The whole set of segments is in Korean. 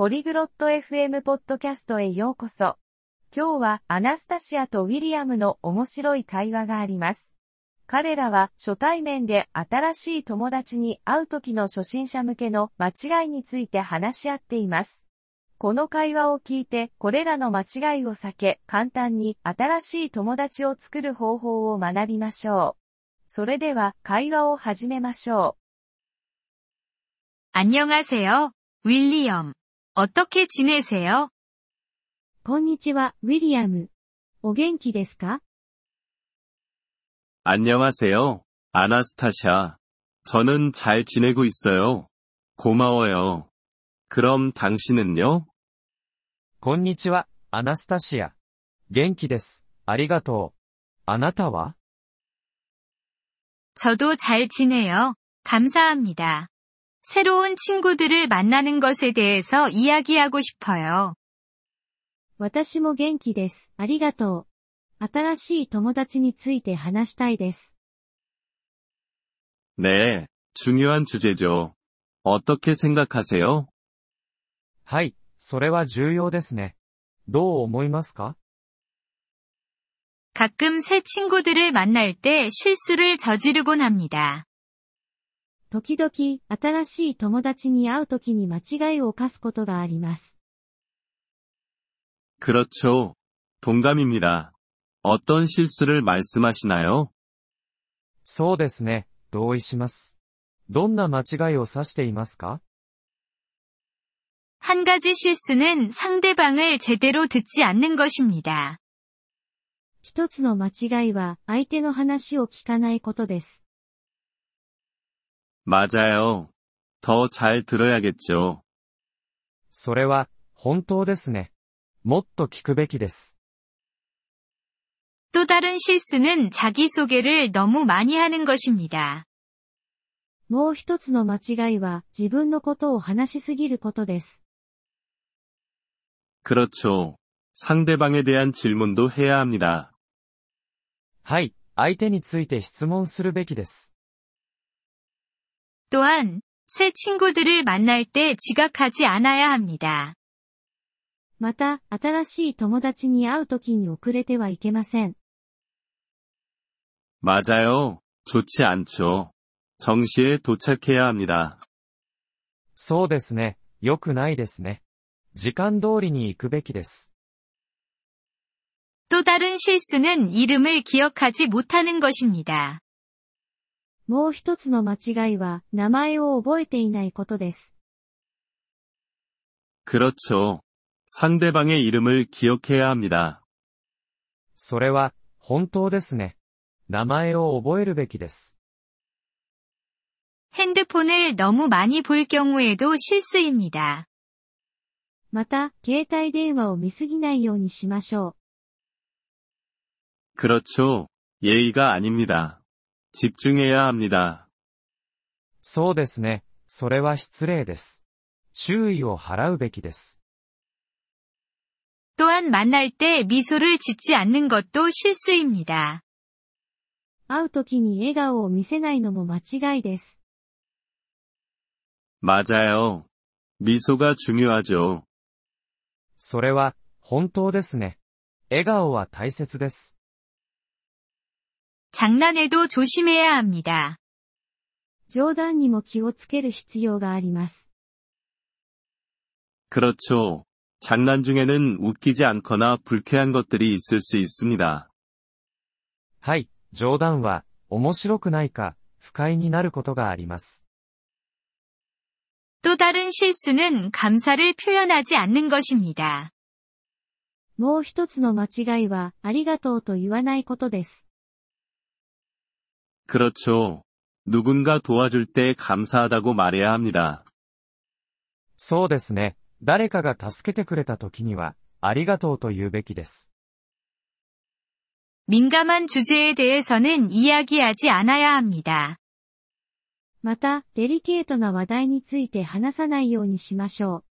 ポリグロット FM ポッドキャストへようこそ。今日はアナスタシアとウィリアムの面白い会話があります。彼らは初対面で新しい友達に会う時の初心者向けの間違いについて話し合っています。この会話を聞いてこれらの間違いを避け簡単に新しい友達を作る方法を学びましょう。それでは会話を始めましょう。안녕하세요ウィリアム。 어떻게지내세요こんにちは、ウィリアム。お元気ですか안녕하세요아나스타시아저는잘지내고있어요고마워요그럼당신은요こんにちは、アナスタシア。元気です。ありがとう。あなたは저도잘지내요감사합니다 새로운 친구들을 만나는 것에 대해서 이야기하고 싶어요. 私も元気です。ありがとう。新しい友達について話したいです。네, 중요한 주제죠. 어떻게 생각하세요? はい、それは重要ですね。どう思いますか 가끔 새 친구들을 만날 때 실수를 저지르곤 합니다. 時々、新しい友達に会う時に間違いを犯すことがあります。그렇죠동감입니다 어떤실수를말씀하시나요そうですね、同意します。どんな間違いを指していますか한가지실수는상대방을제대로듣지않는것입니다一つの間違いは相手の話を聞かないことです。 맞아요. 더 잘 들어야겠죠. それは、本当ですね。もっと聞くべきです。또 다른 실수는 자기소개를 너무 많이 하는 것입니다. もう一つの間違いは自分のことを話しすぎることです。 그렇죠. 상대방에 대한 질문도 해야 합니다. はい、相手について質問するべきです。 또한 새 친구들을 만날 때 지각하지 않아야 합니다. また、新しい友達に会う時に遅れてはいけません。 맞아요. 좋지 않죠. 정시에 도착해야 합니다. そうですね。良くないですね。時間通りに行くべきです。또 다른 실수는 이름을 기억하지 못하는 것입니다. もう一つの間違いは、名前を覚えていないことです。그렇죠상대방의이름을기억해야합니다それは、本当ですね。名前を覚えるべきです。핸드폰을너무많이볼경우에도실수입니다また、携帯電話を見すぎないようにしましょう。그렇죠예의가아닙니다 집중해야 합니다. そうですね。それは失礼です。注意を払うべきです。 또한 만날 때 미소를 짓지 않는 것도 실수입니다. 会う時に笑顔を見せないのも間違いです。 맞아요. 미소가 중요하죠. それは、本当ですね。笑顔は大切です。 장난에도 조심해야 합니다. 冗談にも気をつける必要があります。 그렇죠. 장난 중에는 웃기지 않거나 불쾌한 것들이 있을 수 있습니다. はい、冗談は面白くないか不快になることがあります。또 다른 실수는 감사를 표현하지 않는 것입니다. もう一つの間違いはありがとうと言わないことです。 그렇죠. 누군가 도와줄 때 감사하다고 말해야 합니다. そうですね。誰かが助けてくれた時には、ありがとうと言うべきです。 민감한 주제에 대해서는 이야기하지 않아야 합니다. また、デリケートな話題について話さないようにしましょう。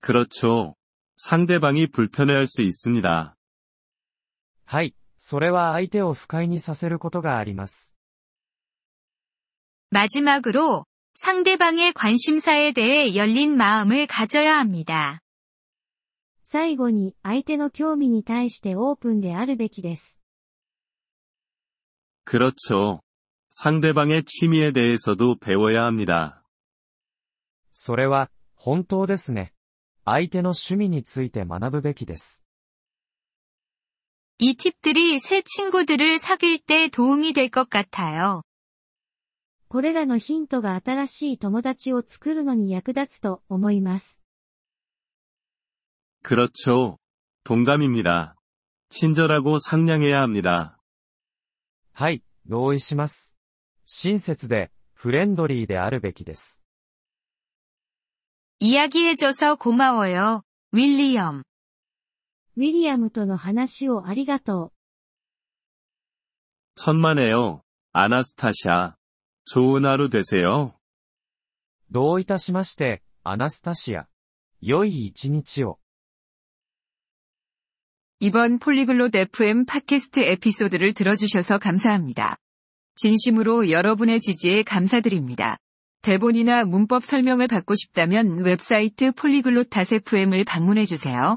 그렇죠. 상대방이 불편해할 수 있습니다. はい、 それは相手を不快にさせることがあります。 마지막으로 상대방의 관심사에 대해 열린 마음을 가져야 합니다. 最後に、相手の興味に対してオープンであるべきです。 그렇죠. 상대방의 취미에 대해서도 배워야 합니다. それは、本当ですね。相手の趣味について学ぶべきです。 이 팁들이 새 친구들을 사귈 때 도움이 될 것 같아요. これらのヒントが新しい友達を作るのに役立つと思います。 그렇죠. 동감입니다. 친절하고 상냥해야 합니다. はい、同意します。親切で、フレンドリーであるべきです。 이야기해줘서 고마워요, 윌리엄. ウィリアムとの話をありがとう。 천만에요. 아나스타샤. 좋은 하루 되세요. どういたしまして、アナスタシア。良い一日を。 이번 폴리글롯 FM 팟캐스트 에피소드를 들어주셔서 감사합니다. 진심으로 여러분의 지지에 감사드립니다. 대본이나 문법 설명을 받고 싶다면 웹사이트 폴리글롯 FM을 방문해주세요.